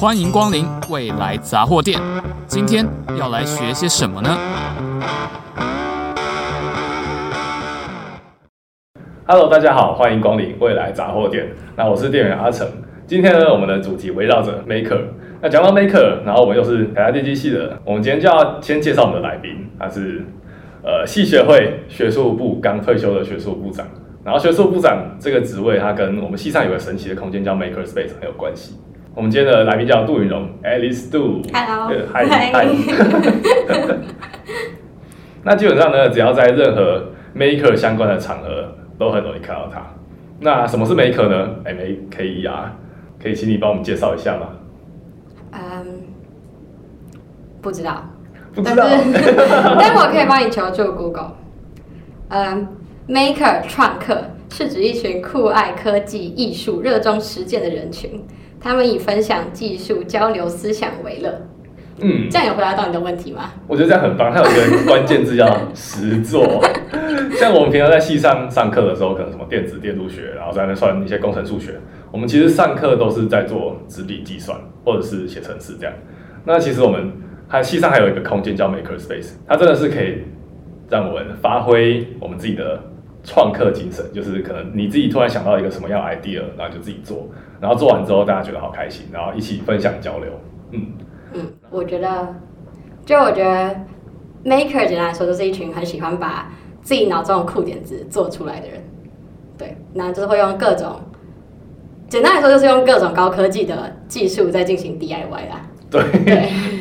欢迎光临未来杂货店。今天要来学些什么呢？Hello，大家好，欢迎光临未来杂货店。那我是店员阿成。今天呢，我们的主题围绕着 Maker。那讲到 Maker，然后我们又是台大电机系的，我们今天就要先介绍我们的来宾，他是呃系学会学术部刚退休的学术部长。然后学术部长这个职位，它跟我们系上有个神奇的空间叫 Maker Space 很有关系。我们今天的来宾叫杜云蓉，Alice Du。Hello，Hi，Hi。那基本上呢，只要在任何 Maker 相关的场合，都很容易看到他。那什么是 Maker 呢？M A K E R，可以请你帮我们介绍一下吗？嗯，um, 不知道，不知道，但我可以帮你求助 Google。嗯。Maker 创客是指一群酷爱科技、艺术、热衷实践的人群，他们以分享技术、交流思想为乐。嗯，这样有回答到你的问题吗？我觉得这样很棒。它有一个关键字叫实作。像我们平常在系上上课的时候，可能什么电子电路学，然后在那算一些工程数学。我们其实上课都是在做纸笔计算，或者是写程式这样。那其实我们还系上还有一个空间叫 Maker Space，它真的是可以让我们发挥我们自己的。创客精神就是可能你自己突然想到一个什么样 idea，然后就自己做，然后做完之后大家觉得好开心，然后一起分享交流。嗯嗯，我觉得，就我觉得，maker 简单来说就是一群很喜欢把自己脑中的酷点子做出来的人。对，那就是会用各种，简单来说就是用各种高科技的技术在进行 DIY 啦。对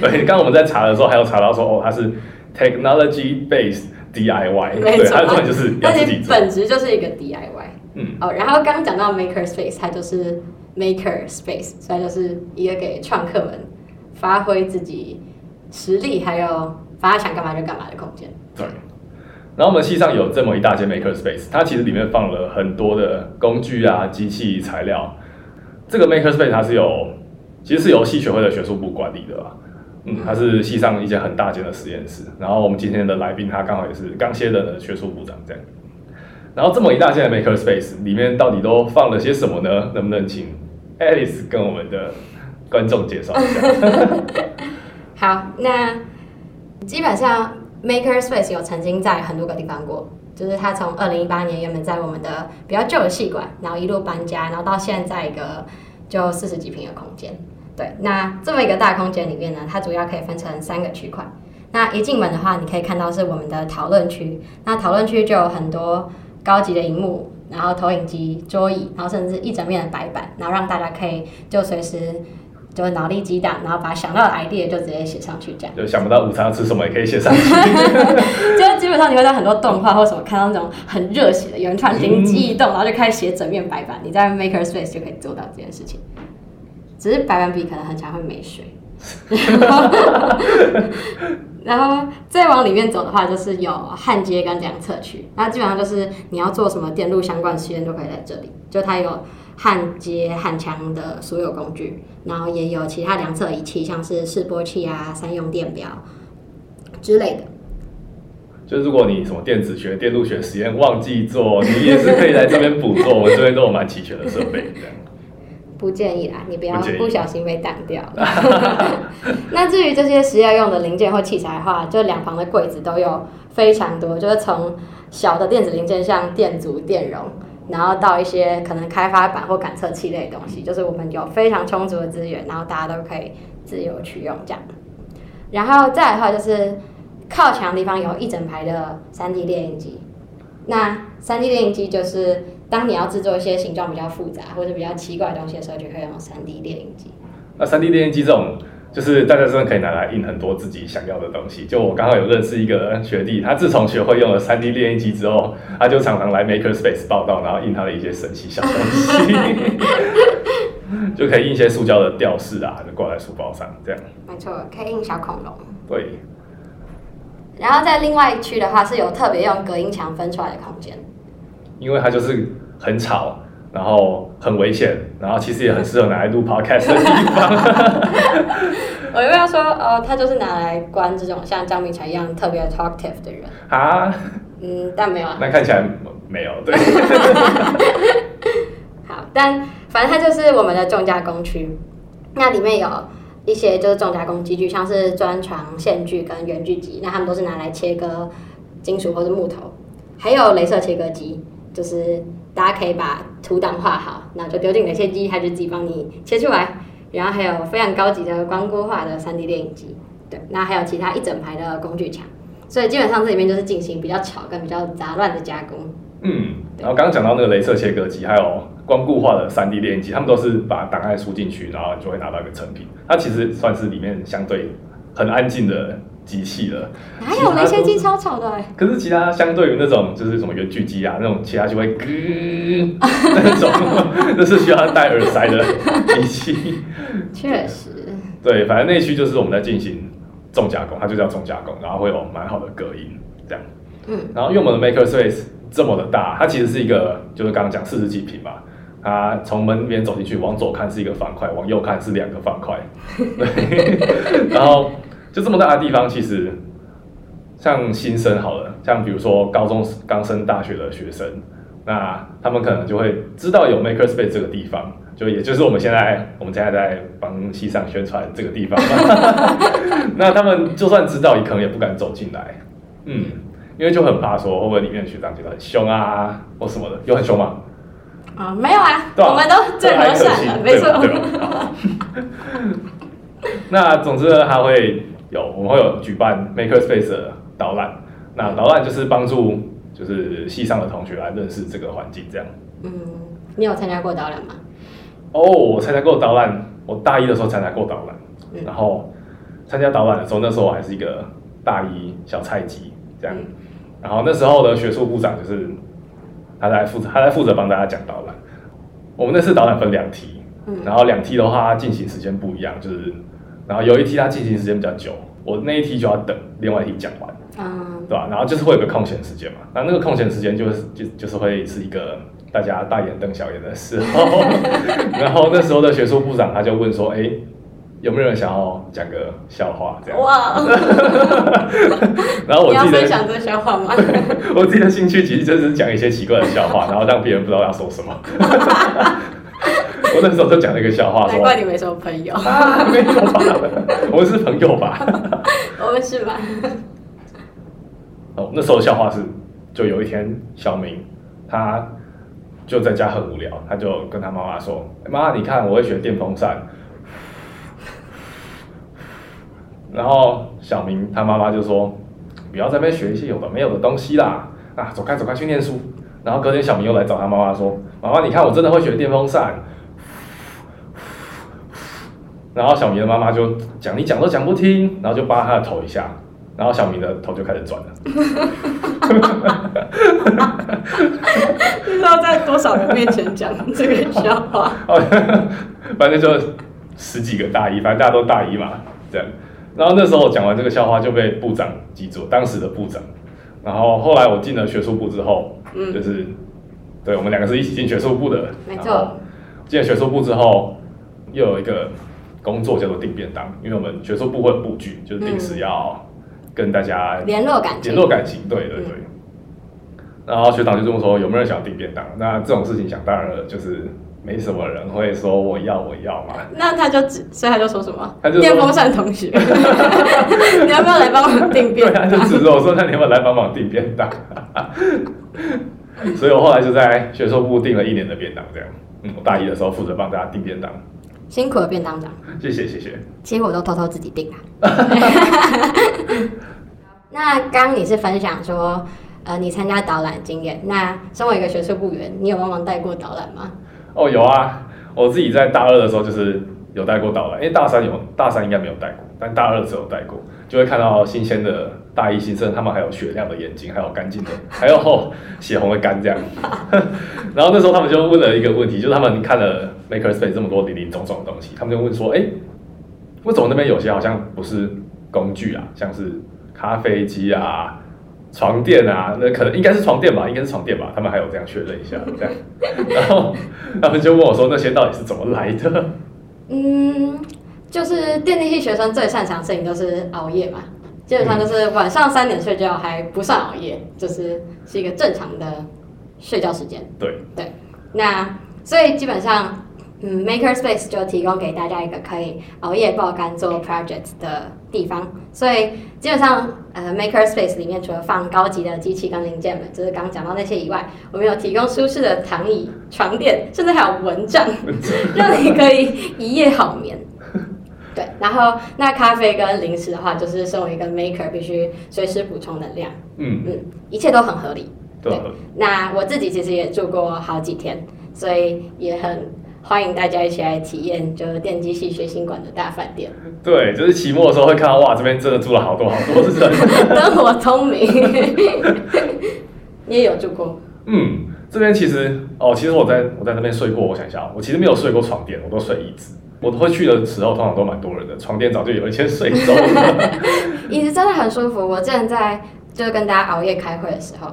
对，刚刚我们在查的时候还有查到说，哦，它是 technology based。DIY，没错，它就是要自己做，本质就是一个 DIY。嗯，哦，然后刚刚讲到 Maker Space，它就是 Maker Space，所以就是一个给创客们发挥自己实力，还有发想干嘛就干嘛的空间。对。然后我们系上有这么一大间 Maker Space，它其实里面放了很多的工具啊、机器、材料。这个 Maker Space 它是有，其实是由系学会的学术部管理的吧。嗯，它是系上一间很大间的实验室，然后我们今天的来宾他刚好也是刚卸任的学术部长这样。然后这么一大间的 Maker Space 里面到底都放了些什么呢？能不能请 Alice 跟我们的观众介绍一下？好，那基本上 Maker Space 有曾经在很多个地方过，就是他从二零一八年原本在我们的比较旧的戏馆，然后一路搬家，然后到现在一个就四十几平的空间。对，那这么一个大空间里面呢，它主要可以分成三个区块。那一进门的话，你可以看到是我们的讨论区。那讨论区就有很多高级的荧幕，然后投影机、桌椅，然后甚至一整面的白板，然后让大家可以就随时就脑力激荡，然后把想到的 idea 就直接写上去，这样。就想不到午餐要吃什么也可以写上去。就基本上你会在很多动画或什么看到那种很热血的，有人突然灵机一动，然后就开始写整面白板。你在 Maker Space 就可以做到这件事情。只是白板笔可能很常会没水，然后再往里面走的话，就是有焊接跟量测区。那基本上就是你要做什么电路相关实验都可以在这里。就它有焊接、焊枪的所有工具，然后也有其他量测仪器，像是示波器啊、三用电表之类的。就如果你什么电子学、电路学实验忘记做，你也是可以来这边补做。我们这边都有蛮齐全的设备，不建议啦，你不要不小心被挡掉了。那至于这些实验用的零件或器材的话，就两旁的柜子都有非常多，就是从小的电子零件，像电阻、电容，然后到一些可能开发板或感测器类的东西，就是我们有非常充足的资源，然后大家都可以自由取用这样。然后再来的话，就是靠墙的地方有一整排的 3D 列印机。那 3D 列印机就是。当你要制作一些形状比较复杂或者比较奇怪的东西的时候，就可以用三 D 列印机。那三 D 列印机这种，就是大家真的可以拿来印很多自己想要的东西。就我刚好有认识一个学弟，他自从学会用了三 D 列印机之后，他就常常来 Maker Space 报道，然后印他的一些神奇小东西，就可以印一些塑胶的吊饰啊，就挂在书包上这样。没错，可以印小恐龙。对。然后在另外一区的话，是有特别用隔音墙分出来的空间。因为它就是很吵，然后很危险，然后其实也很适合拿来录 podcast 的地方。我又要说，哦，它就是拿来关这种像张明强一样特别 talkative 的人啊。嗯，但没有啊。那看起来没有，对。好，但反正它就是我们的重加工区。那里面有一些就是重加工机具，像是钻床、线锯跟圆锯机，那他们都是拿来切割金属或是木头。还有镭射切割机，就是大家可以把图档画好，那就丢进镭切机，它就自己帮你切出来。然后还有非常高级的光固化的 3D 列印机，对，那还有其他一整排的工具墙，所以基本上这里面就是进行比较巧跟比较杂乱的加工。嗯，然后刚刚讲到那个镭射切割机，还有光固化的 3D 列印机，他们都是把档案输进去，然后就会拿到一个成品。它其实算是里面相对很安静的机器了。哪有那些机超吵的？可是其他相对于那种就是什么圆锯机啊，那种其他就会咯那种，那是需要戴耳塞的机器。确实。对，反正那区就是我们在进行重加工，它就叫重加工，然后会有蛮好的隔音这样。嗯。然后因为我们的 Makerspace 这么的大，它其实是一个就是刚刚讲四十几平吧，它从门边走进去，往左看是一个方块，往右看是两个方块。对。然后。就这么大的地方，其实像新生好了，像比如说高中刚升大学的学生，那他们可能就会知道有 Makerspace 这个地方，就也就是我们现在我们现在在帮系上宣传这个地方。那他们就算知道，也可能也不敢走进来，嗯，因为就很怕说会不会里面的学长觉得很凶啊，或什么的，有很凶吗？啊，没有啊，我们都最和善了，没错。那总之呢，他会。有，我们会有举办 Makerspace 的导览，那导览就是帮助就是系上的同学来认识这个环境，这样。嗯，你有参加过导览吗？哦，我参加过导览，我大一的时候参加过导览，嗯、然后参加导览的时候，那时候我还是一个大一小菜鸡，这样。嗯、然后那时候的学术部长就是他在负责，他在负责帮大家讲导览。我们那次导览分两梯，嗯、然后两梯的话进行时间不一样，就是。然后有一题它进行时间比较久，我那一题就要等另外一题讲完，嗯，对吧？然后就是会有个空闲时间嘛，那那个空闲时间就是就就是会是一个大家大眼瞪小眼的时候，然后那时候的学术部长他就问说，哎，有没有人想要讲个笑话这样？哇！然后我自己的想这笑话吗？我自己的兴趣其实就是讲一些奇怪的笑话，然后让别人不知道要说什么。我那时候就讲了一个笑话，说，难怪你没什么朋友。啊、没有吧？我们是朋友吧？我们是吧？哦，那时候的笑话是，就有一天，小明他就在家很无聊，他就跟他妈妈说：“妈，你看，我会学电风扇。”然后小明他妈妈就说：“不要在那边学一些有的没有的东西啦，啊，走开走开去念书。”然后隔天小明又来找他妈妈说：“妈妈，你看，我真的会学电风扇。”然后小明的妈妈就讲，你讲都讲不听，然后就扒他的头一下，然后小明的头就开始转了。不知道在多少人面前讲这个笑话？反正就十几个大一，反正大家都大一嘛，这样。然后那时候我讲完这个笑话就被部长记住，当时的部长。然后后来我进了学术部之后，嗯，就是对我们两个是一起进学术部的，没错。进了学术部之后，又有一个。工作叫做订便当，因为我们学术部会布局，就是定时要跟大家联络感情，联络感情，对对对。嗯、然后学长就这么说，有没有人想要订便当？那这种事情想当然了，就是没什么人会说我要我要嘛。那他就只，所以他就说什么？他就电风扇同学，你要不要来帮我订便当？对，他就指着我说：“那你要不要来帮忙订便当？” 所以我后来就在学术部订了一年的便当，这样。嗯，我大一的时候负责帮大家订便当。辛苦了，便当长。谢谢谢谢。其实我都偷偷自己订了。那刚你是分享说，呃，你参加导览经验。那身为一个学术部员，你有帮忙带过导览吗？哦，有啊。我自己在大二的时候就是有带过导览，因为大三有，大三应该没有带过，但大二的时候有带过，就会看到新鲜的大一新生，他们还有雪亮的眼睛，还有干净的，还有血红的肝这样。然后那时候他们就问了一个问题，就是他们看了。Makerspace 这么多林林总总的东西，他们就问说：“哎、欸，为什么那边有些好像不是工具啊？像是咖啡机啊、床垫啊，那可能应该是床垫吧，应该是床垫吧？他们还有这样确认一下，这样。然后他们就问我说：那些到底是怎么来的？嗯，就是电力系学生最擅长的事情就是熬夜嘛，基本上就是晚上三点睡觉还不算熬夜，就是是一个正常的睡觉时间。对对，那。所以基本上嗯，Makerspace 就提供给大家一个可以熬夜爆肝做 project 的地方，所以基本上，呃，Makerspace 里面除了放高级的机器跟零件们，就是刚刚讲到那些以外，我们有提供舒适的躺椅、床垫，甚至还有蚊帐，让你可以一夜好眠。对，然后那咖啡跟零食的话，就是身为一个 maker 必须随时补充能量。嗯嗯，一切都很合理。对，对，那我自己其实也住过好几天，所以也很。欢迎大家一起来体验，就是电机系学新馆的大饭店。对，就是期末的时候会看到，哇，这边真的住了好多好多人。灯火通明。你也有住过？嗯，这边其实哦，其实我在我在那边睡过。我想想，我其实没有睡过床垫，我都睡椅子。我都会去的时候，通常都蛮多人的，床垫早就有 一些睡走了。椅子真的很舒服。我之前在就是跟大家熬夜开会的时候。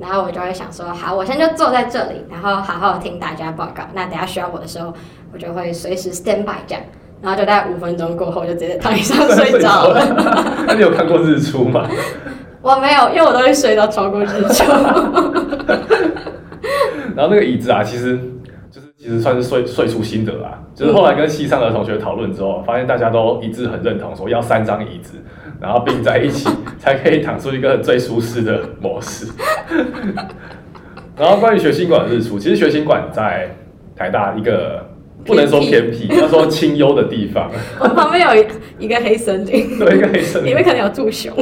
然后我就会想说，好，我现在就坐在这里，然后好好听大家报告。那等下需要我的时候，我就会随时 stand by 这样。然后就大概五分钟过后，就直接躺椅上睡着了。那你有看过日出吗？我没有，因为我都会睡到超过日出。然后那个椅子啊，其实就是其实算是睡睡出心得啦。就是后来跟系上的同学讨论之后，发现大家都一致很认同，说要三张椅子。然后并在一起，才可以躺出一个最舒适的模式。然后关于学新馆的日出，其实学新馆在台大一个不能说偏僻，要说清幽的地方。我旁边有一个黑森林，对，一个黑森林，里面可能有住熊。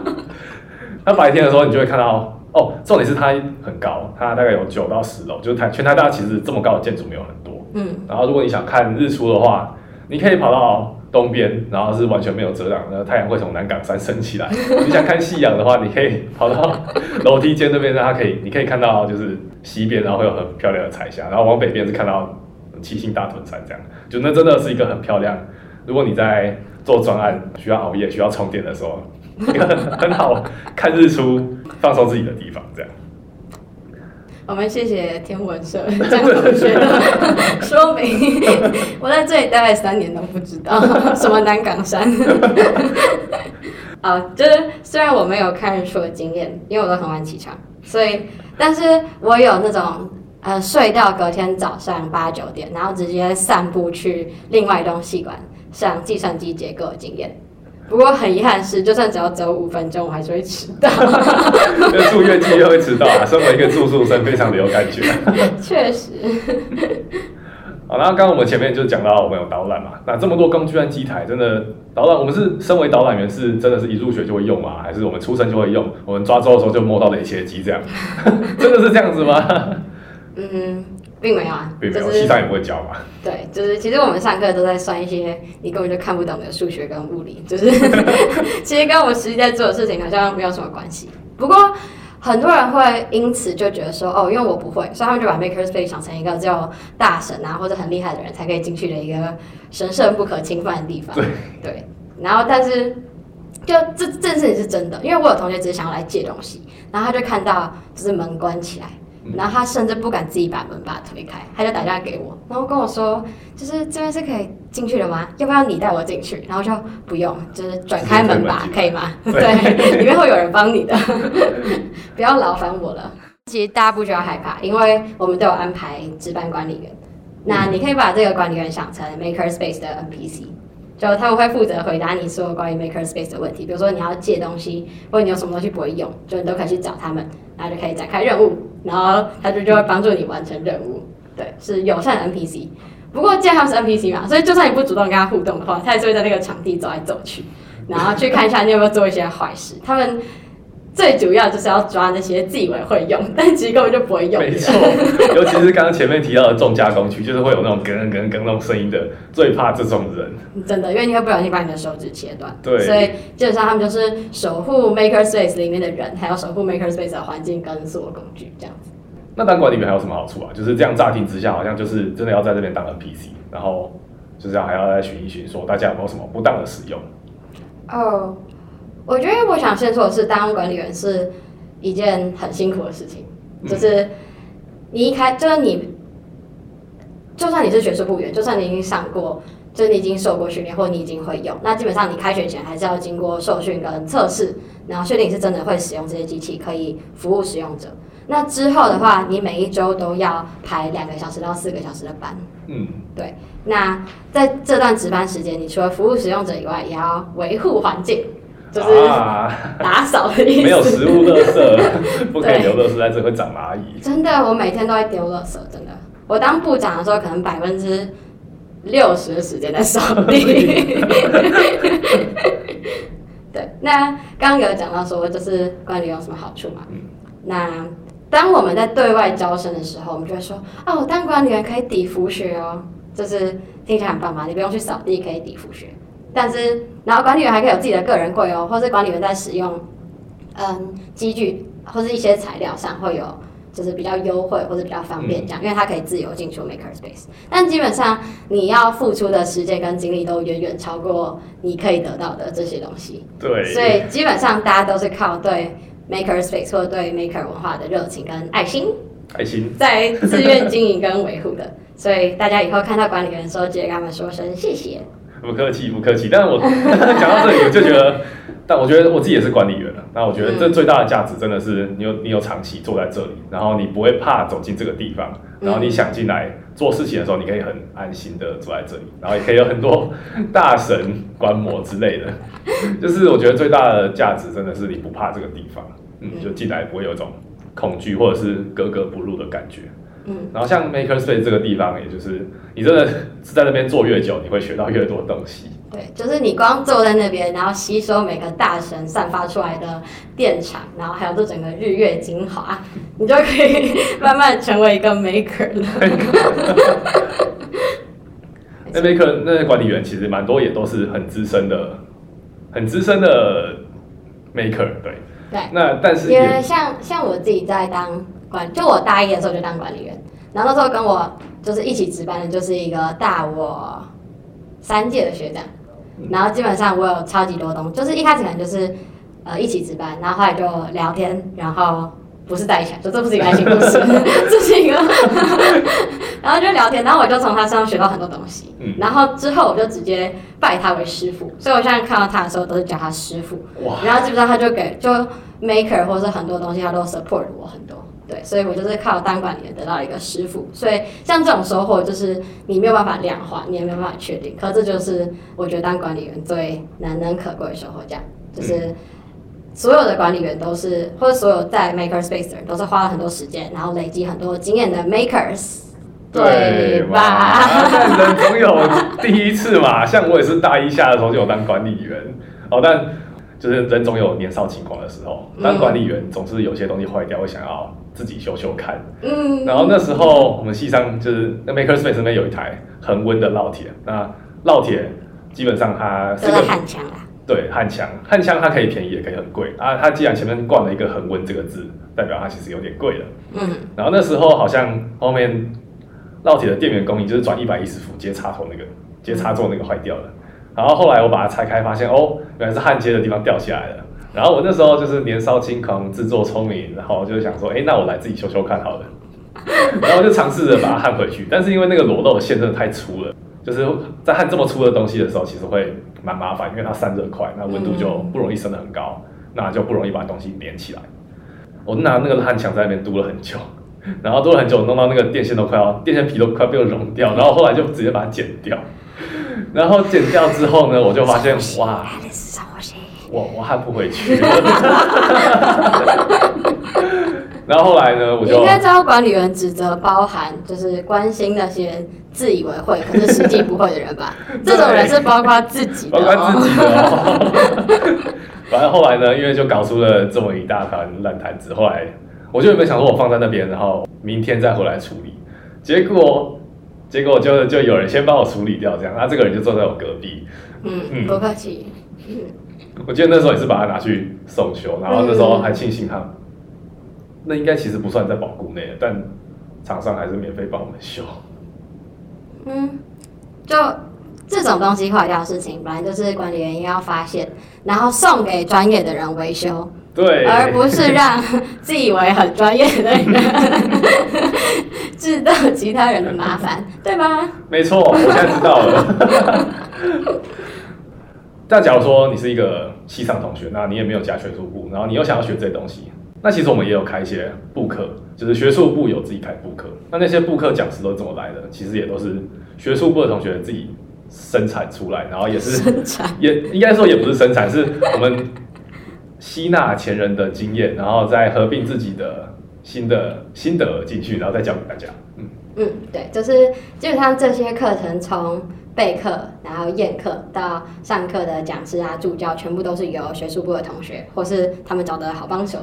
那白天的时候，你就会看到哦，重点是它很高，它大概有九到十楼，就是台全台大其实这么高的建筑没有很多。嗯。然后如果你想看日出的话，你可以跑到。东边，然后是完全没有遮挡，然后太阳会从南港山升起来。你想看夕阳的话，你可以跑到楼梯间那边，让它可以，你可以看到就是西边，然后会有很漂亮的彩霞，然后往北边是看到七星大屯山，这样就那真的是一个很漂亮。如果你在做专案需要熬夜、需要充电的时候，一个很很好看日出、放松自己的地方，这样。我们谢谢天文社 江同学的说明，我在这里待了三年都不知道 什么南港山。啊，就是虽然我没有看日出的经验，因为我都很晚起床，所以，但是我有那种呃睡到隔天早上八九点，然后直接散步去另外一栋系馆上计算机结构的经验。不过很遗憾的是，就算只要走五分钟，我还是会迟到。住院期又会迟到啊！身为一个住宿生，非常的有感觉。确实。好，然后刚刚我们前面就讲到我们有导览嘛，那这么多工具和机台，真的导览，我们是身为导览员，是真的是一入学就会用吗？还是我们出生就会用？我们抓周的时候就摸到了一些机这样？真的是这样子吗？嗯。并没有啊，并没有，系上也不会教嘛。对，就是其实我们上课都在算一些你根本就看不懂的数学跟物理，就是 其实跟我们实际在做的事情好像没有什么关系。不过很多人会因此就觉得说，哦，因为我不会，所以他们就把 Makerspace 想成一个只有大神啊或者很厉害的人才可以进去的一个神圣不可侵犯的地方。对，对。然后，但是就这这件事情是真的，因为我有同学只是想要来借东西，然后他就看到就是门关起来。然后他甚至不敢自己把门把它推开，他就打电话给我，然后跟我说，就是这边是可以进去的吗？要不要你带我进去？然后就不用，就是转开门把，可以吗？对，里面会有人帮你的，不要劳烦我了。其实大家不需要害怕，因为我们都有安排值班管理员。那你可以把这个管理员想成 Makerspace 的 NPC。就他们会负责回答你所有关于 Makerspace 的问题，比如说你要借东西，或者你有什么东西不会用，就你都可以去找他们，然后就可以展开任务，然后他就就会帮助你完成任务。对，是友善的 NPC。不过既然他们是 NPC 嘛，所以就算你不主动跟他互动的话，他也是会在那个场地走来走去，然后去看一下你有没有做一些坏事。他们。最主要就是要抓那些自以为会用，但其实根本就不会用。没错，尤其是刚刚前面提到的重加工区，就是会有那种咯咯咯那种声音的，最怕这种人。真的，因为你会不小心把你的手指切断。对。所以基本上他们就是守护 Makerspace 里面的人，还有守护 Makerspace 的环境跟所有工具这样子。那当管理员还有什么好处啊？就是这样乍听之下，好像就是真的要在这边当 NPC，然后就是要还要再寻一寻，说大家有没有什么不当的使用。哦。我觉得我想先说的是，当管理员是一件很辛苦的事情。就是你一开，就是你，就算你是学术部员，就算你已经上过，就是你已经受过训练，或你已经会用，那基本上你开学前还是要经过受训跟测试，然后确定你是真的会使用这些机器，可以服务使用者。那之后的话，你每一周都要排两个小时到四个小时的班。嗯，对。那在这段值班时间，你除了服务使用者以外，也要维护环境，就是打扫的意思。没有食物垃圾，不可以留垃圾在这会长蚂蚁。真的，我每天都会丢垃圾，真的。我当部长的时候，可能百分之六十的时间在扫地。对，那刚刚有讲到说，就是管理员有什么好处嘛？嗯，那当我们在对外招生的时候，我们就会说，哦，当管理员可以抵服学哦，就是听起来很棒嘛，你不用去扫地，可以抵服学。但是，然后管理员还可以有自己的个人柜哦，或是管理员在使用嗯机具或是一些材料上会有。就是比较优惠或者比较方便这样，因为它可以自由进出 Makerspace，但基本上你要付出的时间跟精力都远远超过你可以得到的这些东西。对，所以基本上大家都是靠对 Makerspace 或者对 Maker 文化的热情跟爱心，爱心在自愿经营跟维护的。所以大家以后看到管理员的时候，记得跟他们说声谢谢。不客气，不客气。但是我 讲到这里，我就觉得。但我觉得我自己也是管理员了，那我觉得这最大的价值真的是你有你有长期坐在这里，然后你不会怕走进这个地方，然后你想进来做事情的时候，你可以很安心的坐在这里，然后也可以有很多 大神观摩之类的，就是我觉得最大的价值真的是你不怕这个地方，嗯，就进来不会有一种恐惧或者是格格不入的感觉，嗯，然后像 Makerspace 这个地方，也就是你真的是在那边坐越久，你会学到越多东西。对，就是你光坐在那边，然后吸收每个大神散发出来的电场，然后还有这整个日月精华，你就可以 慢慢成为一个 maker 了。那 maker 那些管理员其实蛮多，也都是很资深的，很资深的 maker。对，对。那但是也像像我自己在当管，就我大一的时候就当管理员，然后那时候跟我就是一起值班的，就是一个大我三届的学长。然后基本上我有超级多东西，就是一开始可能就是呃一起值班，然后后来就聊天，然后不是在一起，就这不是一个爱情故事，这是一个，然后就聊天，然后我就从他身上学到很多东西，然后之后我就直接拜他为师傅，所以我现在看到他的时候都是叫他师傅，然后基本上他就给就 maker 或者是很多东西他都 support 我很多。对，所以我就是靠当管理员得到一个师傅，所以像这种收获，就是你没有办法量化，你也没有办法确定。可这就是我觉得当管理员最难能可贵的收获，这样就是所有的管理员都是，或者所有在 Makerspace 的人都是花了很多时间，然后累积很多经验的 Makers，对吧？但人总有第一次嘛，像我也是大一下的时候就有当管理员，哦，但就是人总有年少轻狂的时候，当管理员总是有些东西坏掉，会想要。自己修修看，嗯，然后那时候我们系上就是那 Makerspace 那边有一台恒温的烙铁，那烙铁基本上它是个焊枪啊，对，焊枪，焊枪它可以便宜也可以很贵啊。它既然前面挂了一个恒温这个字，代表它其实有点贵了，嗯。然后那时候好像后面烙铁的电源供应就是转一百一十伏接插头那个接插座那个坏掉了，然后后来我把它拆开发现哦，原来是焊接的地方掉下来了。然后我那时候就是年少轻狂、自作聪明，然后就想说，哎，那我来自己修修看好了。然后我就尝试着把它焊回去，但是因为那个裸露的线真的太粗了，就是在焊这么粗的东西的时候，其实会蛮麻烦，因为它散热快，那温度就不容易升得很高，那就不容易把东西连起来。我拿那个焊枪在那边嘟了很久，然后嘟了很久，弄到那个电线都快要电线皮都快被我融掉，然后后来就直接把它剪掉。然后剪掉之后呢，我就发现哇。我我还不回去，然后后来呢，我就应该知道管理员职责包含就是关心那些自以为会可是实际不会的人吧？这种人是包括自己的，包括自己的、哦。反正后来呢，因为就搞出了这么一大团烂摊子，后来我就有没有想说我放在那边，然后明天再回来处理？结果结果就就有人先帮我处理掉，这样，那这个人就坐在我隔壁。嗯嗯，不客气。嗯我记得那时候也是把它拿去送修，然后那时候还庆幸他，嗯、那应该其实不算在保固内，但厂商还是免费帮我们修。嗯，就这种东西坏掉的事情，本来就是管理员应该要发现，然后送给专业的人维修，对，而不是让自以为很专业的人 制造其他人的麻烦，对吗？没错，我现在知道了。但假如说你是一个西上同学，那你也没有加学术部，然后你又想要学这些东西，那其实我们也有开一些部课，就是学术部有自己开部课。那那些部课讲师都怎么来的？其实也都是学术部的同学自己生产出来，然后也是生产，也应该说也不是生产，是我们吸纳前人的经验，然后再合并自己的新的心得进去，然后再教给大家。嗯嗯，对，就是基本上这些课程从备课，然后验课到上课的讲师啊、助教，全部都是由学术部的同学或是他们找的好帮手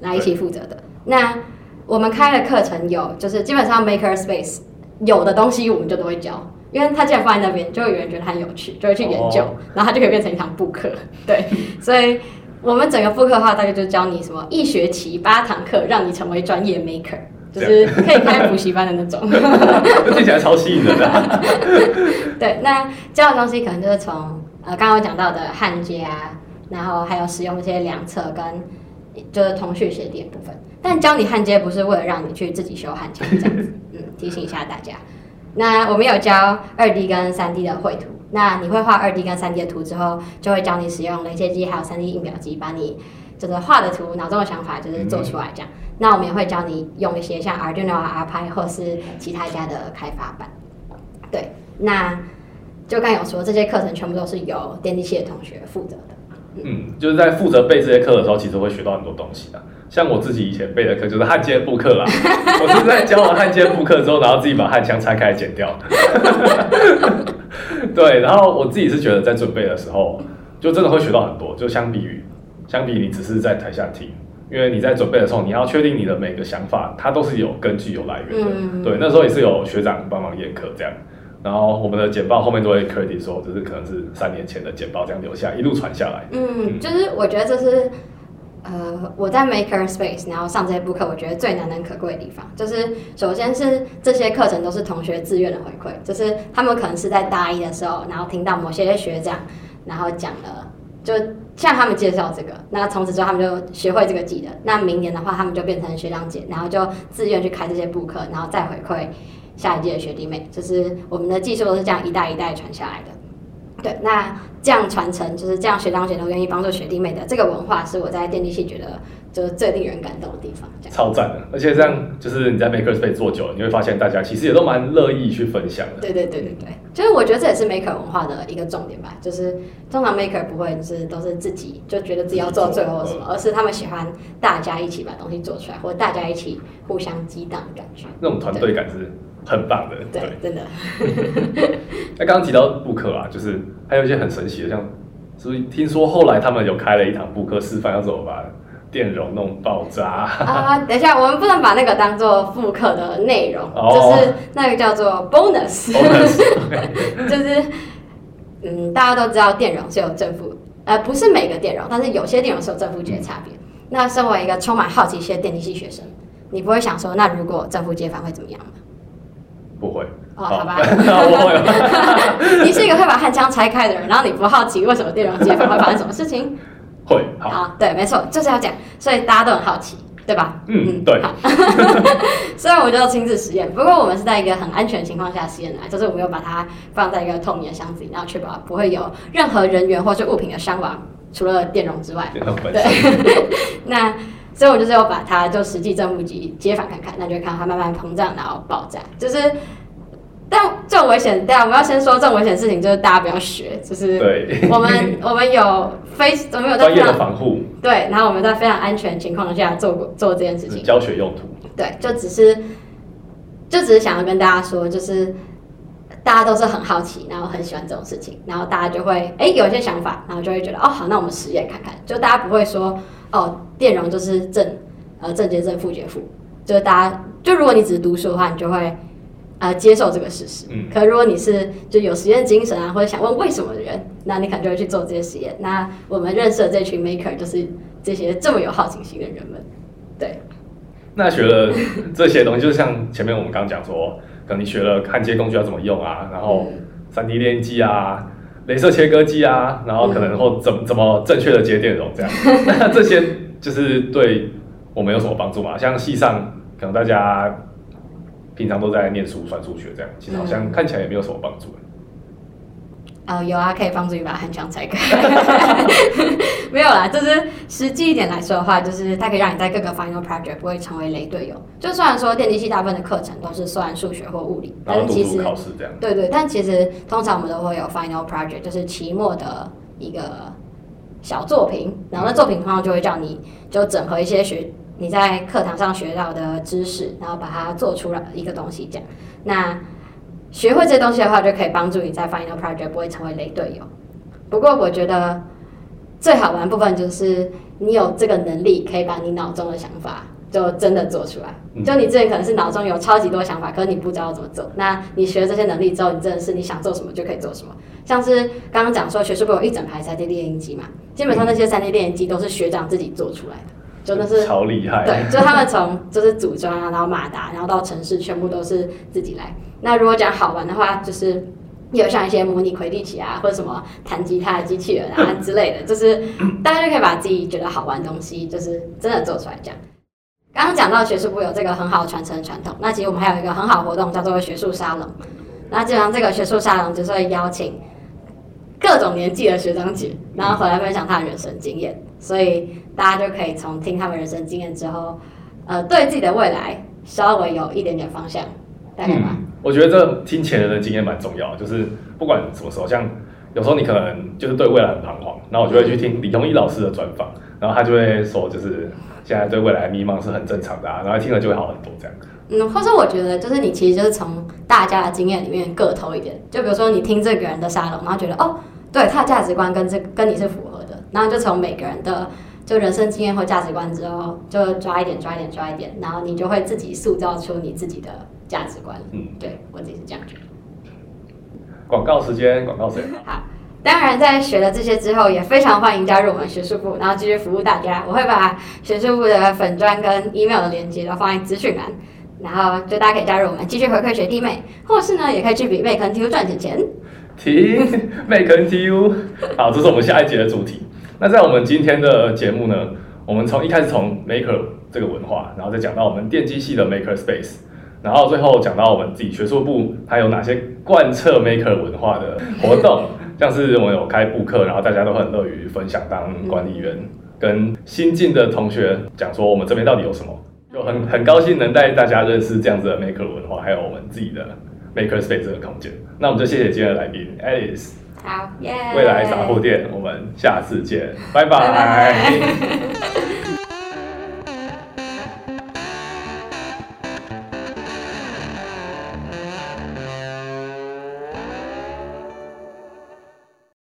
来一起负责的。那我们开的课程有，就是基本上 Maker Space 有的东西我们就都会教，因为他既然放在那边，就会有人觉得它很有趣，就会去研究，哦、然后它就可以变成一堂布课。对，所以我们整个部课的话，大概就教你什么一学期八堂课，让你成为专业 Maker。就是可以开补习班的那种，听起来超吸引人的。对，那教的东西可能就是从呃刚刚我讲到的焊接啊，然后还有使用一些量测跟就是通讯协定的部分。但教你焊接不是为了让你去自己修焊接这样子，嗯，提醒一下大家。那我们有教二 D 跟三 D 的绘图，那你会画二 D 跟三 D 的图之后，就会教你使用雷切机还有三 D 印表机，把你就是画的图、脑中的想法就是做出来这样。嗯那我们也会教你用一些像 Arduino 啊、RPi 或是其他家的开发板。对，那就刚有说这些课程全部都是由电机系的同学负责的。嗯，嗯就是在负责背这些课的时候，其实会学到很多东西的。像我自己以前背的课就是焊接布课啦，我是在教完焊接布课之后，然后自己把焊枪拆开剪掉。对，然后我自己是觉得在准备的时候，就真的会学到很多。就相比于，相比你只是在台下听。因为你在准备的时候，你要确定你的每个想法，它都是有根据、有来源的。嗯、对，那时候也是有学长帮忙验课这样，然后我们的简报后面都会 credit 说，就是可能是三年前的简报这样留下，一路传下来。嗯，嗯就是我觉得这是呃我在 Maker Space 然后上这些部课，我觉得最难能可贵的地方，就是首先是这些课程都是同学自愿的回馈，就是他们可能是在大一的时候，然后听到某些学长然后讲了。就向他们介绍这个，那从此之后他们就学会这个技能。那明年的话，他们就变成学长姐，然后就自愿去开这些布课，然后再回馈下一届的学弟妹。就是我们的技术都是这样一代一代传下来的。对，那这样传承就是这样，学长姐都愿意帮助学弟妹的这个文化，是我在电力系觉得就是最令人感动的地方。超赞的，而且这样就是你在 Makerspace 做久了，你会发现大家其实也都蛮乐意去分享的。对对对对对，就是我觉得这也是 Maker 文化的一个重点吧。就是通常 Maker 不会就是都是自己就觉得自己要做最后什么，而是他们喜欢大家一起把东西做出来，或者大家一起互相激荡的感觉。那种团队感是很棒的。对，对真的。那刚刚提到部课啊，就是还有一些很神奇的，像所以听说后来他们有开了一堂部课，示范要怎么把电容弄爆炸啊！等一下，我们不能把那个当做副课的内容，哦、就是那个叫做 bonus. 就是嗯，大家都知道电容是有正负，呃，不是每个电容，但是有些电容是有正负极的差别。嗯、那身为一个充满好奇心的电机系学生，你不会想说，那如果正负接反会怎么样吗？不会哦，好吧，我会。你是一个会把焊枪拆开的人，然后你不好奇为什么电容接反会发生什么事情？会好，好，对，没错，就是要讲，所以大家都很好奇，对吧？嗯嗯，对。好 所以我就亲自实验，不过我们是在一个很安全的情况下实验的，就是我们有把它放在一个透明的箱子里，然后确保不会有任何人员或是物品的伤亡，除了电容之外。对。那所以我就是要把它就实际正负极接反看看，那就看它慢慢膨胀，然后爆炸，就是。但这种危险，对啊，我们要先说这种危险的事情，就是大家不要学，就是 我们对我们有非我们有在专业的防护，对，然后我们在非常安全情况下做过做这件事情，教学用途，对，就只是就只是想要跟大家说，就是大家都是很好奇，然后很喜欢这种事情，然后大家就会哎有一些想法，然后就会觉得哦好，那我们实验看看，就大家不会说哦电容就是正呃正接正负接负，就是大家就如果你只是读书的话，你就会。呃，接受这个事实。嗯。可如果你是就有实验精神啊，或者想问为什么的人，那你可能就会去做这些实验。那我们认识的这群 maker 就是这些这么有好奇心的人们。对。那学了这些东西，就像前面我们刚刚讲说，可能你学了焊接工具要怎么用啊，然后三 D 列印机啊，镭射切割机啊，然后可能或怎么怎么正确的接电容这样。那这些就是对我们有什么帮助吗？像系上可能大家。平常都在念书、算数学，这样其实好像看起来也没有什么帮助。呃，有啊，可以帮助你把很强拆开。没有啦，就是实际一点来说的话，就是它可以让你在各个 final project 不会成为雷队友。就虽然说电机系大部分的课程都是算数学或物理，但是其实对对，但其实通常我们都会有 final project，就是期末的一个小作品，然后那作品通常就会叫你就整合一些学你在课堂上学到的知识，然后把它做出来一个东西这样。那学会这些东西的话，就可以帮助你在 final project 不会成为雷队友。不过，我觉得最好玩的部分就是你有这个能力，可以把你脑中的想法就真的做出来。就你之前可能是脑中有超级多想法，可是你不知道怎么做。那你学了这些能力之后，你真的是你想做什么就可以做什么。像是刚刚讲说，学术部有一整排 3D 列印机嘛，基本上那些 3D 列印机都是学长自己做出来的。真的是超厉害，对，就他们从就是组装啊，然后马达，然后到城市，全部都是自己来。那如果讲好玩的话，就是有像一些模拟魁地奇啊，或者什么弹吉他的机器人啊 之类的，就是大家就可以把自己觉得好玩的东西，就是真的做出来。这样，刚刚讲到学术部有这个很好传承的传统，那其实我们还有一个很好活动叫做学术沙龙。那基本上这个学术沙龙就是会邀请各种年纪的学长姐，然后回来分享他的人生经验，所以大家就可以从听他们人生经验之后，呃，对自己的未来稍微有一点点方向，大概吧。嗯，我觉得这听前人的经验蛮重要，就是不管什么时候，像有时候你可能就是对未来很彷徨，然后我就会去听李弘毅老师的专访，然后他就会说，就是现在对未来迷茫是很正常的啊，然后听了就会好很多这样。嗯，或者我觉得就是你其实就是从大家的经验里面各偷一点，就比如说你听这个人的沙龙，然后觉得哦，对，他的价值观跟这跟你是符合的，然后就从每个人的就人生经验或价值观之后，就抓一点抓一点抓一点，然后你就会自己塑造出你自己的价值观。嗯，对我自己是这样觉得。广告时间，广告时间。好，当然在学了这些之后，也非常欢迎加入我们学术部，然后继续服务大家。我会把学术部的粉砖跟 email 的连接都放在资讯栏。然后就大家可以加入我们，继续回馈学弟妹，或是呢，也可以去比 Make NTU 赚点钱。停，Make NTU，好，这是我们下一节的主题。那在我们今天的节目呢，我们从一开始从 Maker 这个文化，然后再讲到我们电机系的 Maker Space，然后最后讲到我们自己学术部还有哪些贯彻 Maker 文化的活动，像是我们有开布课，然后大家都很乐于分享当管理员，嗯、跟新进的同学讲说我们这边到底有什么。就很很高兴能带大家认识这样子的 Maker 文化，还有我们自己的 Maker Space 这个空间。那我们就谢谢今天的来宾 Alice。好，耶！未来杂货店，我们下次见，拜拜。